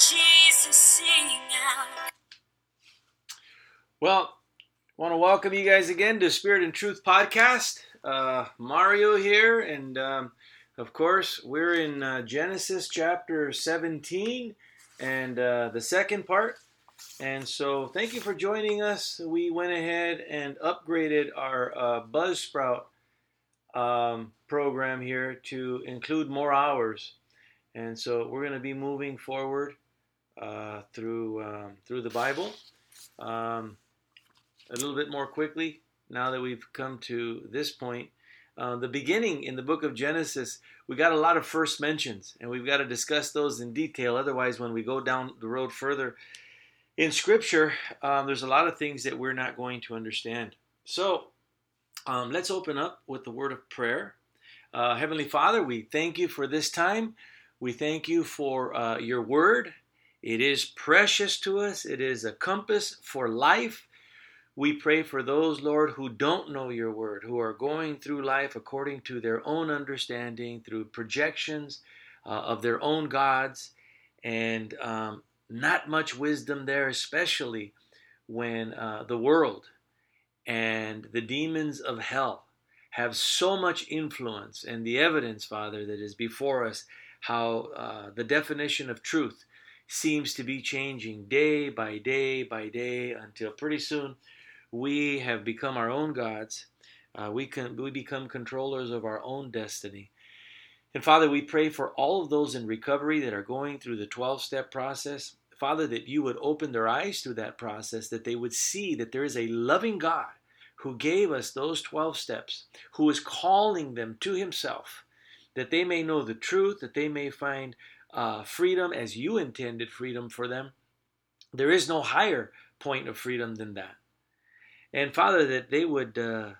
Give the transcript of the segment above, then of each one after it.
Jesus, sing out. Well, want to welcome you guys again to Spirit and Truth podcast. Uh, Mario here, and um, of course, we're in uh, Genesis chapter 17 and uh, the second part. And so, thank you for joining us. We went ahead and upgraded our uh, Buzzsprout um, program here to include more hours. And so, we're going to be moving forward uh, through um, through the Bible um, a little bit more quickly now that we've come to this point. Uh, the beginning in the book of Genesis, we got a lot of first mentions, and we've got to discuss those in detail. Otherwise, when we go down the road further in Scripture, um, there's a lot of things that we're not going to understand. So, um, let's open up with the word of prayer. Uh, Heavenly Father, we thank you for this time. We thank you for uh, your word. It is precious to us, it is a compass for life. We pray for those, Lord, who don't know your word, who are going through life according to their own understanding, through projections uh, of their own gods, and um, not much wisdom there, especially when uh, the world and the demons of hell have so much influence, and the evidence, Father, that is before us, how uh, the definition of truth seems to be changing day by day by day until pretty soon we have become our own gods. Uh, we can we become controllers of our own destiny. And Father, we pray for all of those in recovery that are going through the 12 step process. Father, that you would open their eyes through that process, that they would see that there is a loving God who gave us those 12 steps, who is calling them to Himself, that they may know the truth, that they may find uh, freedom as you intended freedom for them. There is no higher point of freedom than that. And Father, that they would uh,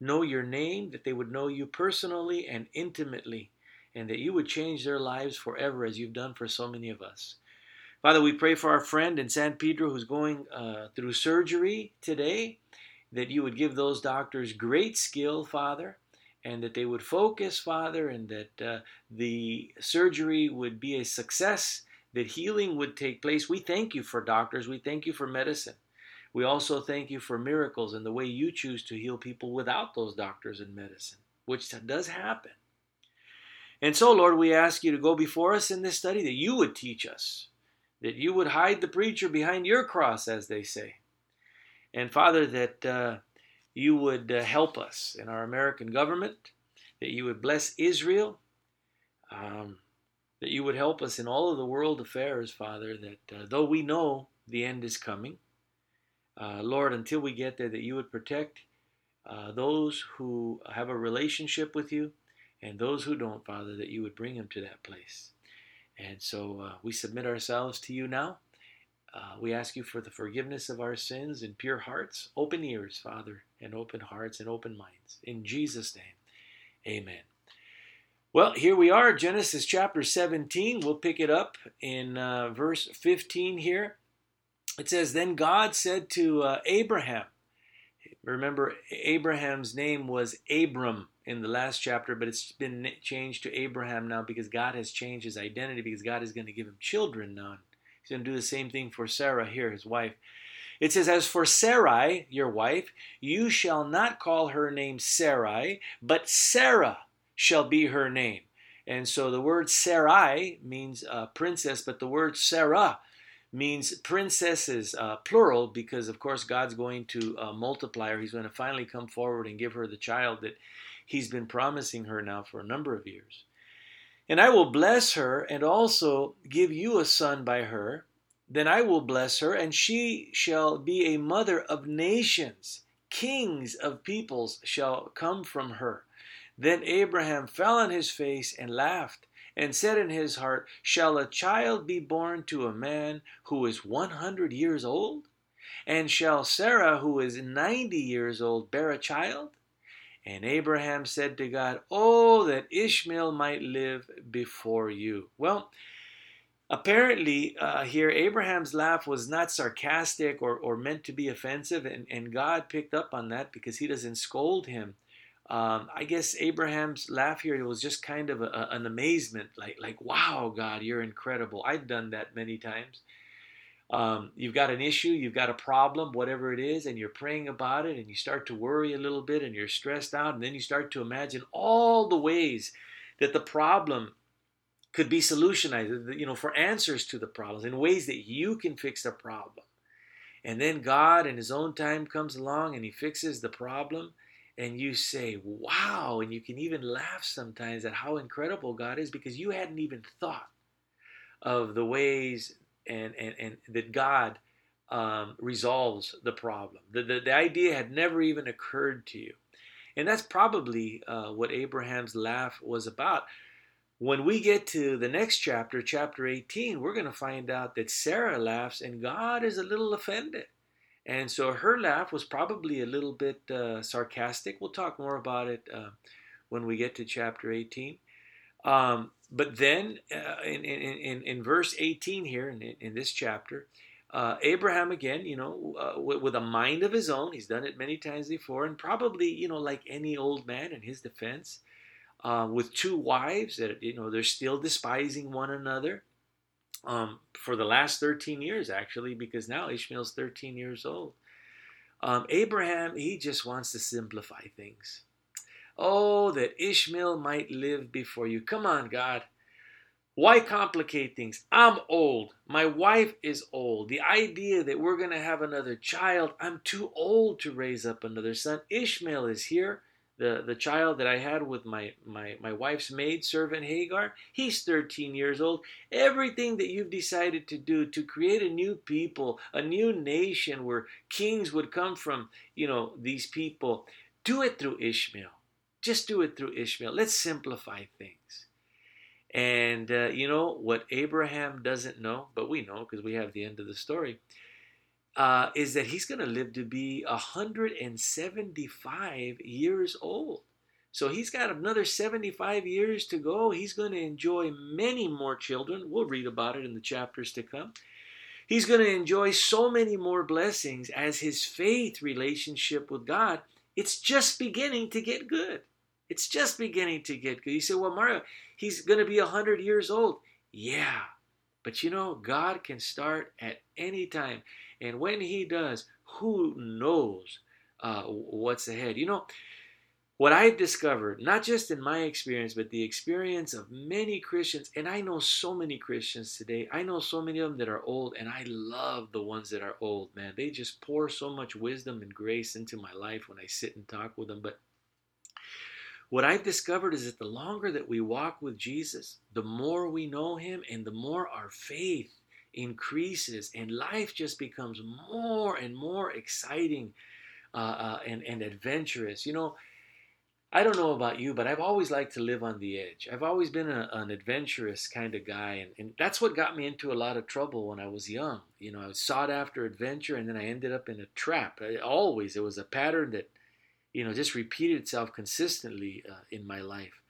know your name, that they would know you personally and intimately, and that you would change their lives forever as you've done for so many of us. Father, we pray for our friend in San Pedro who's going uh, through surgery today, that you would give those doctors great skill, Father, and that they would focus, Father, and that uh, the surgery would be a success, that healing would take place. We thank you for doctors, we thank you for medicine. We also thank you for miracles and the way you choose to heal people without those doctors and medicine, which does happen. And so, Lord, we ask you to go before us in this study, that you would teach us, that you would hide the preacher behind your cross, as they say. And Father, that uh, you would uh, help us in our American government, that you would bless Israel, um, that you would help us in all of the world affairs, Father, that uh, though we know the end is coming, uh, Lord, until we get there, that you would protect uh, those who have a relationship with you and those who don't, Father, that you would bring them to that place. And so uh, we submit ourselves to you now. Uh, we ask you for the forgiveness of our sins and pure hearts, open ears, Father, and open hearts and open minds. In Jesus' name, amen. Well, here we are, Genesis chapter 17. We'll pick it up in uh, verse 15 here it says, Then God said to uh, Abraham, remember, Abraham's name was Abram in the last chapter, but it's been changed to Abraham now because God has changed his identity because God is going to give him children now. He's going to do the same thing for Sarah here, his wife. It says, As for Sarai, your wife, you shall not call her name Sarai, but Sarah shall be her name. And so the word Sarai means uh, princess, but the word Sarah means princesses, uh, plural, because of course God's going to uh, multiply her. He's going to finally come forward and give her the child that He's been promising her now for a number of years. And I will bless her and also give you a son by her. Then I will bless her, and she shall be a mother of nations. Kings of peoples shall come from her. Then Abraham fell on his face and laughed and said in his heart, Shall a child be born to a man who is 100 years old? And shall Sarah, who is 90 years old, bear a child? And Abraham said to God, Oh, that Ishmael might live before you. Well, apparently, uh, here Abraham's laugh was not sarcastic or, or meant to be offensive, and, and God picked up on that because he doesn't scold him um, I guess Abraham's laugh here was just kind of a, a, an amazement, like like wow, God, you're incredible. I've done that many times. Um, you've got an issue, you've got a problem, whatever it is, and you're praying about it, and you start to worry a little bit, and you're stressed out, and then you start to imagine all the ways that the problem could be solutionized, you know, for answers to the problems in ways that you can fix the problem. And then God, in His own time, comes along and He fixes the problem and you say, wow, and you can even laugh sometimes at how incredible God is because you hadn't even thought of the ways and, and, and that God um, resolves the problem. The, the, the, idea had never even occurred to you. And that's probably uh, what Abraham's laugh was about. When we get to the next chapter, chapter 18, we're going to find out that Sarah laughs and God is a little offended. And so her laugh was probably a little bit uh, sarcastic. We'll talk more about it uh, when we get to chapter 18. Um, but then uh, in, in, in, in, verse 18 here, in, in this chapter, uh, Abraham again, you know, uh, with, with, a mind of his own, he's done it many times before, and probably, you know, like any old man in his defense, uh, with two wives that, you know, they're still despising one another um, for the last 13 years, actually, because now Ishmael's 13 years old. Um, Abraham, he just wants to simplify things. Oh, that Ishmael might live before you. Come on, God. Why complicate things? I'm old. My wife is old. The idea that we're going to have another child, I'm too old to raise up another son. Ishmael is here the, the child that I had with my, my, my wife's maid servant Hagar, he's 13 years old. Everything that you've decided to do to create a new people, a new nation where kings would come from, you know, these people, do it through Ishmael. Just do it through Ishmael. Let's simplify things. And, uh, you know, what Abraham doesn't know, but we know because we have the end of the story uh, is that he's going to live to be 175 years old. So he's got another 75 years to go. He's going to enjoy many more children. We'll read about it in the chapters to come. He's going to enjoy so many more blessings as his faith relationship with God. It's just beginning to get good. It's just beginning to get good. You say, well, Mario, he's going to be 100 years old. Yeah, but you know, God can start at any time. And when He does, who knows uh, what's ahead? You know, what I've discovered, not just in my experience, but the experience of many Christians, and I know so many Christians today. I know so many of them that are old, and I love the ones that are old, man. They just pour so much wisdom and grace into my life when I sit and talk with them. But what I've discovered is that the longer that we walk with Jesus, the more we know Him and the more our faith increases and life just becomes more and more exciting uh, uh, and, and adventurous. You know, I don't know about you, but I've always liked to live on the edge. I've always been a, an adventurous kind of guy, and, and that's what got me into a lot of trouble when I was young. You know, I sought after adventure, and then I ended up in a trap. I, always, it was a pattern that, you know, just repeated itself consistently uh, in my life.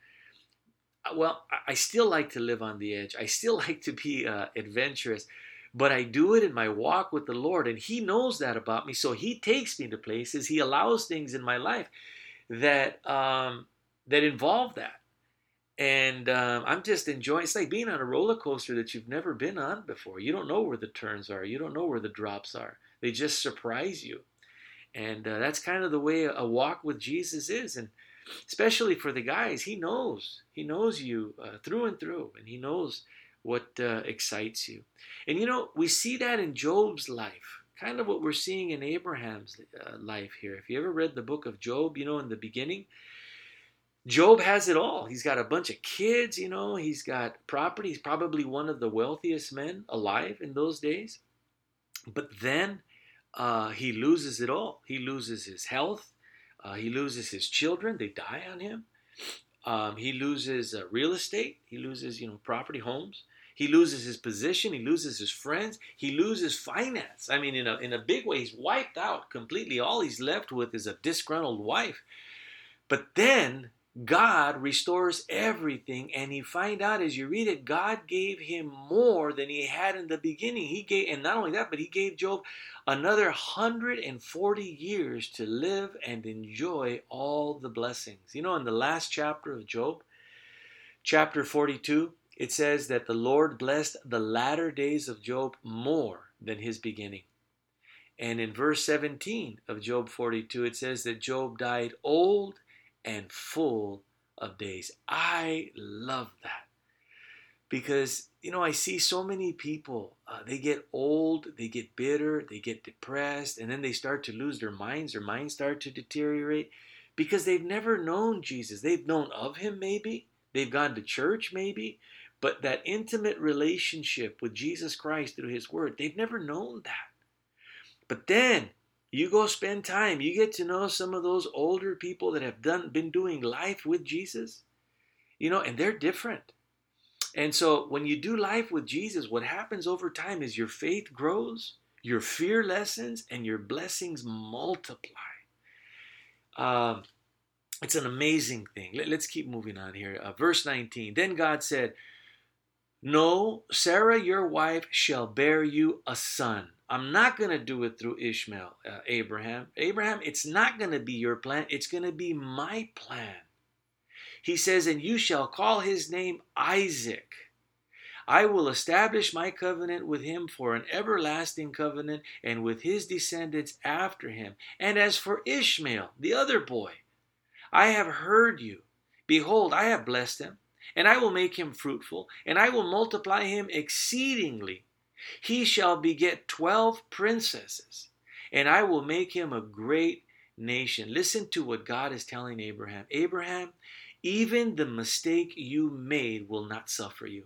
Uh, well, I still like to live on the edge. I still like to be uh, adventurous, but I do it in my walk with the Lord, and He knows that about me. So He takes me to places. He allows things in my life that um, that involve that, and um, I'm just enjoying. It's like being on a roller coaster that you've never been on before. You don't know where the turns are. You don't know where the drops are. They just surprise you, and uh, that's kind of the way a walk with Jesus is, and especially for the guys. He knows. He knows you uh, through and through, and he knows what uh, excites you. And you know, we see that in Job's life, kind of what we're seeing in Abraham's uh, life here. If you ever read the book of Job, you know, in the beginning, Job has it all. He's got a bunch of kids, you know, he's got property. He's probably one of the wealthiest men alive in those days. But then uh, he loses it all. He loses his health. Uh, he loses his children, they die on him. Um, he loses uh, real estate. He loses, you know, property, homes. He loses his position. He loses his friends. He loses finance. I mean, in a in a big way, he's wiped out completely. All he's left with is a disgruntled wife. But then God restores everything, and you find out as you read it, God gave him more than he had in the beginning. He gave, and not only that, but he gave Job another 140 years to live and enjoy all the blessings. You know, in the last chapter of Job, chapter 42, it says that the Lord blessed the latter days of Job more than his beginning. And in verse 17 of Job 42, it says that Job died old and full of days. I love that because, you know, I see so many people, uh, they get old, they get bitter, they get depressed, and then they start to lose their minds. Their minds start to deteriorate because they've never known Jesus. They've known of him, maybe, they've gone to church, maybe, but that intimate relationship with Jesus Christ through his word, they've never known that. But then you go spend time, you get to know some of those older people that have done been doing life with Jesus. You know, and they're different. And so when you do life with Jesus, what happens over time is your faith grows, your fear lessens, and your blessings multiply. Uh, it's an amazing thing. Let, us keep moving on here. Uh, verse 19 Then God said, No, Sarah, your wife, shall bear you a son. I'm not going to do it through Ishmael, uh, Abraham. Abraham, it's not going to be your plan, it's going to be my plan. He says, And you shall call his name Isaac. I will establish my covenant with him for an everlasting covenant, and with his descendants after him. And as for Ishmael, the other boy, I have heard you. Behold, I have blessed him, and I will make him fruitful, and I will multiply him exceedingly. He shall beget twelve princesses, and I will make him a great nation. Listen to what God is telling Abraham Abraham, even the mistake you made will not suffer you.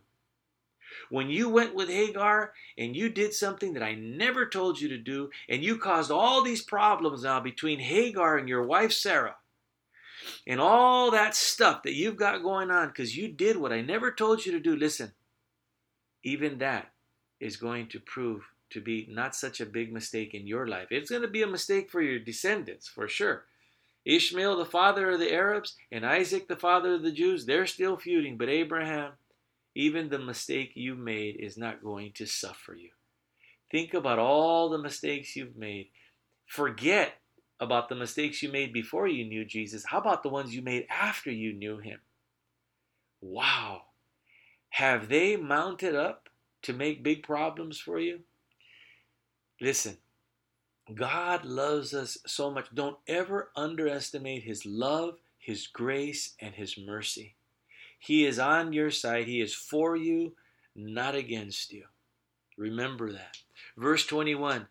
When you went with Hagar and you did something that I never told you to do, and you caused all these problems now between Hagar and your wife Sarah, and all that stuff that you've got going on because you did what I never told you to do, listen, even that is going to prove to be not such a big mistake in your life. It's going to be a mistake for your descendants, for sure. Ishmael, the father of the Arabs, and Isaac, the father of the Jews, they're still feuding, but Abraham, even the mistake you made is not going to suffer you. Think about all the mistakes you've made. Forget about the mistakes you made before you knew Jesus. How about the ones you made after you knew him? Wow. Have they mounted up to make big problems for you? Listen, God loves us so much. Don't ever underestimate His love, His grace, and His mercy. He is on your side, He is for you, not against you. Remember that. Verse 21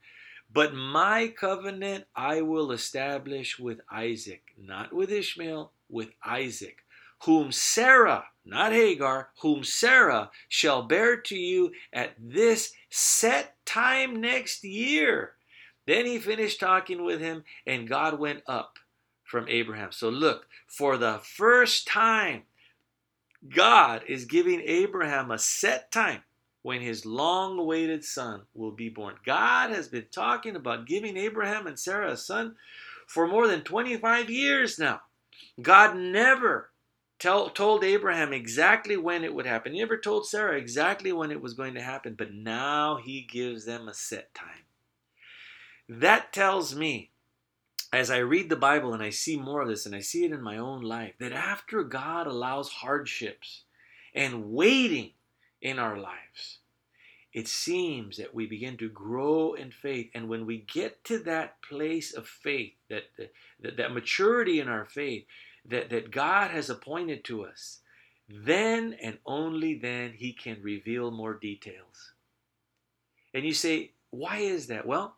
But my covenant I will establish with Isaac, not with Ishmael, with Isaac whom Sarah, not Hagar, whom Sarah shall bear to you at this set time next year. Then he finished talking with him, and God went up from Abraham. So look, for the first time, God is giving Abraham a set time when his long awaited son will be born. God has been talking about giving Abraham and Sarah a son for more than 25 years now. God never tell, told Abraham exactly when it would happen. He never told Sarah exactly when it was going to happen, but now he gives them a set time. That tells me, as I read the Bible and I see more of this and I see it in my own life, that after God allows hardships and waiting in our lives, it seems that we begin to grow in faith. And when we get to that place of faith, that, that, that maturity in our faith, that, that God has appointed to us, then and only then He can reveal more details. And you say, why is that? Well,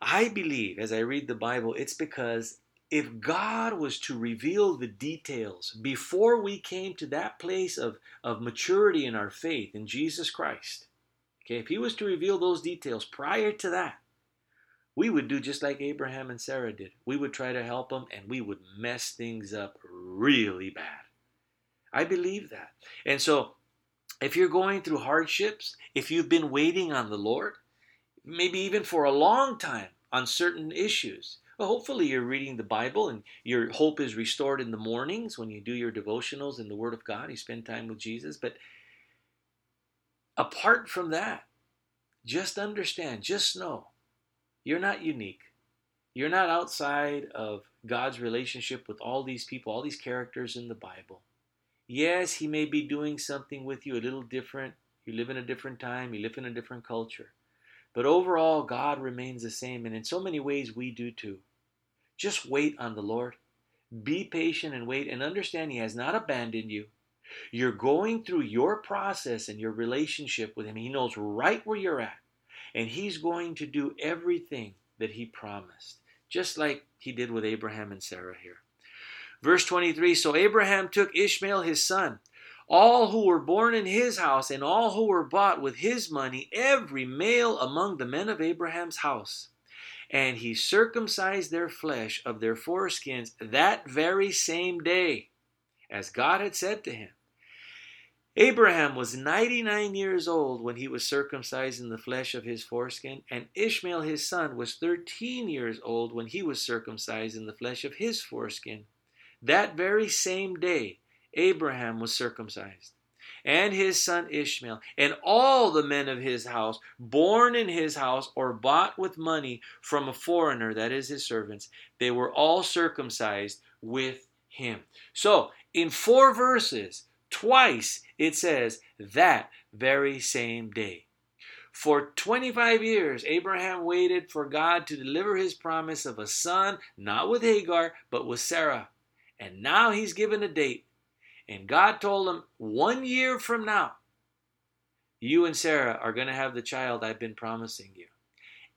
I believe as I read the Bible, it's because if God was to reveal the details before we came to that place of, of maturity in our faith in Jesus Christ, okay, if He was to reveal those details prior to that, we would do just like Abraham and Sarah did. We would try to help them and we would mess things up really bad. I believe that. And so, if you're going through hardships, if you've been waiting on the Lord, maybe even for a long time on certain issues, Well, hopefully, you're reading the Bible and your hope is restored in the mornings when you do your devotionals in the Word of God. You spend time with Jesus. But apart from that, just understand, just know you're not unique. You're not outside of God's relationship with all these people, all these characters in the Bible. Yes, He may be doing something with you a little different. You live in a different time, you live in a different culture. But overall, God remains the same, and in so many ways, we do too. Just wait on the Lord. Be patient and wait and understand He has not abandoned you. You're going through your process and your relationship with Him. He knows right where you're at. And He's going to do everything that He promised, just like He did with Abraham and Sarah here. Verse 23 So Abraham took Ishmael his son, all who were born in his house, and all who were bought with his money, every male among the men of Abraham's house and he circumcised their flesh of their foreskins that very same day, as God had said to him. Abraham was 99 years old when he was circumcised in the flesh of his foreskin, and Ishmael his son was 13 years old when he was circumcised in the flesh of his foreskin. That very same day, Abraham was circumcised and his son Ishmael, and all the men of his house, born in his house or bought with money from a foreigner, that is his servants, they were all circumcised with him. So, in four verses, twice it says that very same day. For 25 years, Abraham waited for God to deliver his promise of a son, not with Hagar, but with Sarah. And now he's given a date and God told him, one year from now, you and Sarah are going to have the child I've been promising you.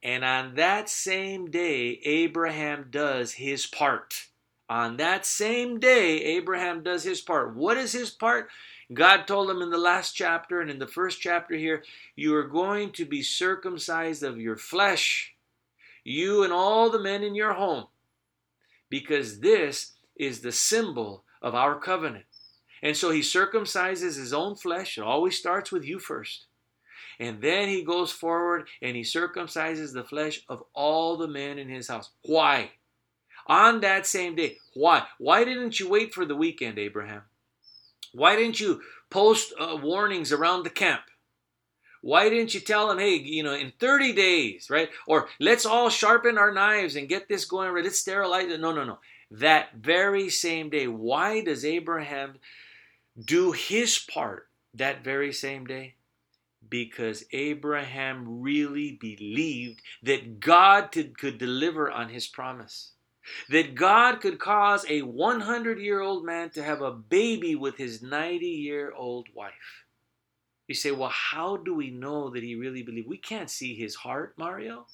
And on that same day, Abraham does his part. On that same day, Abraham does his part. What is his part? God told him in the last chapter and in the first chapter here, you are going to be circumcised of your flesh, you and all the men in your home, because this is the symbol of our covenant. And so he circumcises his own flesh. It always starts with you first. And then he goes forward and he circumcises the flesh of all the men in his house. Why? On that same day. Why? Why didn't you wait for the weekend, Abraham? Why didn't you post uh, warnings around the camp? Why didn't you tell them, hey, you know, in 30 days, right? Or let's all sharpen our knives and get this going. Let's sterilize it. No, no, no. That very same day. Why does Abraham do his part that very same day? Because Abraham really believed that God could deliver on his promise. That God could cause a 100 year old man to have a baby with his 90 year old wife. You say, well, how do we know that he really believed? We can't see his heart, Mario.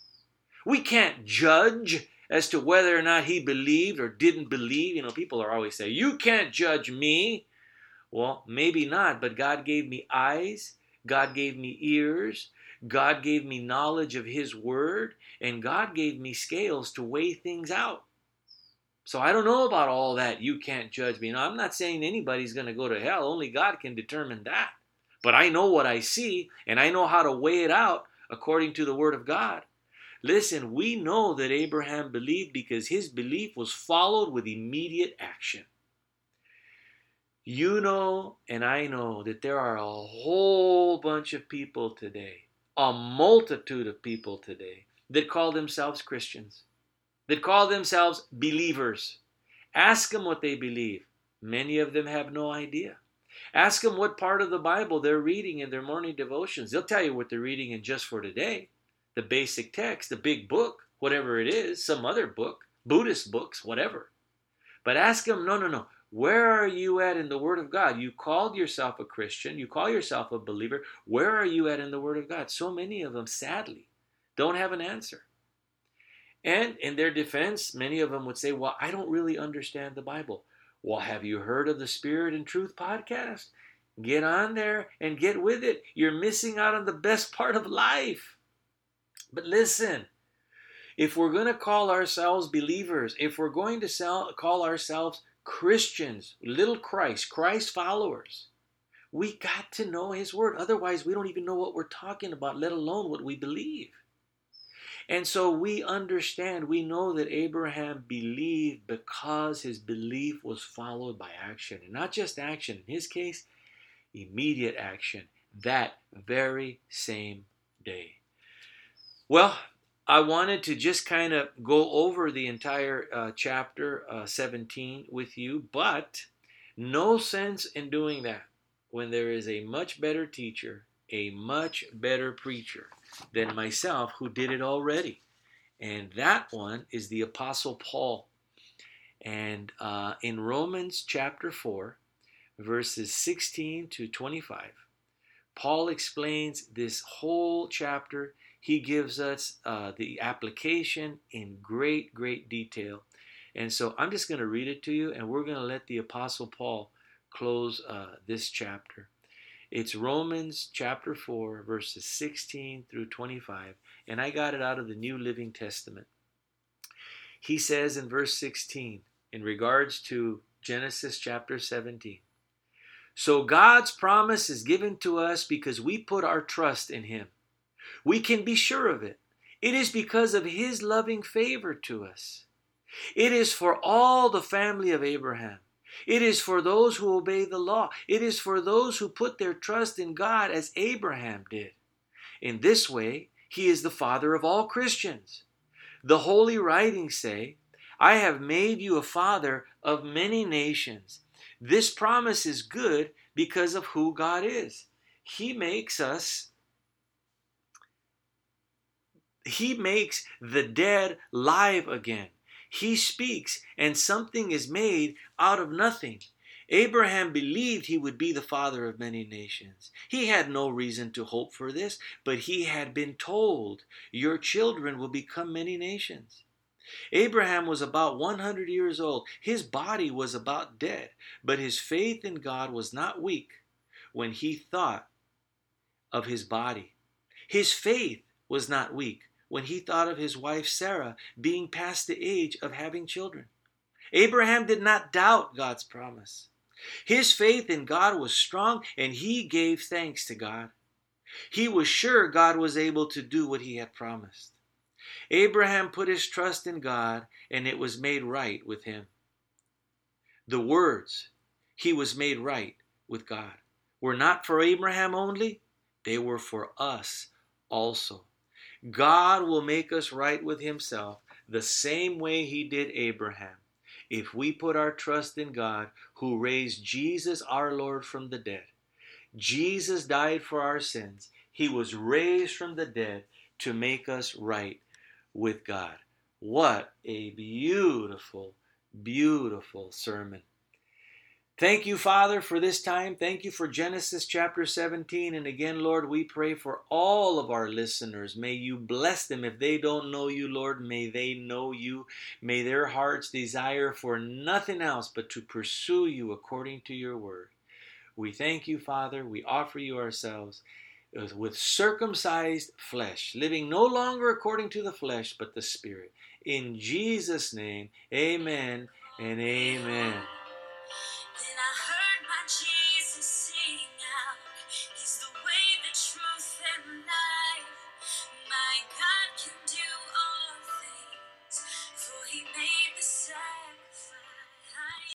We can't judge as to whether or not he believed or didn't believe. You know, people are always saying, you can't judge me. Well, maybe not, but God gave me eyes, God gave me ears, God gave me knowledge of His Word, and God gave me scales to weigh things out. So I don't know about all that. You can't judge me. Now, I'm not saying anybody's going to go to hell. Only God can determine that. But I know what I see, and I know how to weigh it out according to the Word of God. Listen, we know that Abraham believed because his belief was followed with immediate action. You know, and I know that there are a whole bunch of people today, a multitude of people today, that call themselves Christians, that call themselves believers. Ask them what they believe. Many of them have no idea. Ask them what part of the Bible they're reading in their morning devotions. They'll tell you what they're reading in just for today the basic text, the big book, whatever it is, some other book, Buddhist books, whatever. But ask them, no, no, no. Where are you at in the Word of God? You called yourself a Christian, you call yourself a believer. Where are you at in the Word of God? So many of them, sadly, don't have an answer. And in their defense, many of them would say, Well, I don't really understand the Bible. Well, have you heard of the Spirit and Truth podcast? Get on there and get with it. You're missing out on the best part of life. But listen, if we're going to call ourselves believers, if we're going to sell, call ourselves Christians, little Christ, Christ followers, we got to know His Word. Otherwise, we don't even know what we're talking about, let alone what we believe. And so we understand, we know that Abraham believed because his belief was followed by action. And not just action, in his case, immediate action that very same day. Well, I wanted to just kind of go over the entire uh, chapter uh, 17 with you, but no sense in doing that when there is a much better teacher, a much better preacher than myself who did it already. And that one is the Apostle Paul. And uh, in Romans chapter 4, verses 16 to 25, Paul explains this whole chapter. He gives us uh, the application in great, great detail. And so I'm just going to read it to you, and we're going to let the Apostle Paul close uh, this chapter. It's Romans chapter 4, verses 16 through 25, and I got it out of the New Living Testament. He says in verse 16, in regards to Genesis chapter 17, so God's promise is given to us because we put our trust in Him. We can be sure of it. It is because of His loving favor to us. It is for all the family of Abraham. It is for those who obey the law. It is for those who put their trust in God as Abraham did. In this way, he is the father of all Christians. The holy writings say, I have made you a father of many nations. This promise is good because of who God is. He makes us he makes the dead live again. He speaks, and something is made out of nothing. Abraham believed he would be the father of many nations. He had no reason to hope for this, but he had been told, Your children will become many nations. Abraham was about 100 years old. His body was about dead, but his faith in God was not weak when he thought of his body. His faith was not weak when he thought of his wife Sarah being past the age of having children. Abraham did not doubt God's promise. His faith in God was strong and he gave thanks to God. He was sure God was able to do what he had promised. Abraham put his trust in God and it was made right with him. The words, he was made right with God, were not for Abraham only, they were for us also. God will make us right with Himself the same way He did Abraham. If we put our trust in God, who raised Jesus our Lord from the dead, Jesus died for our sins. He was raised from the dead to make us right with God. What a beautiful, beautiful sermon. Thank you, Father, for this time. Thank you for Genesis chapter 17. And again, Lord, we pray for all of our listeners. May you bless them. If they don't know you, Lord, may they know you. May their hearts desire for nothing else but to pursue you according to your word. We thank you, Father. We offer you ourselves with circumcised flesh, living no longer according to the flesh, but the Spirit. In Jesus' name, amen and amen.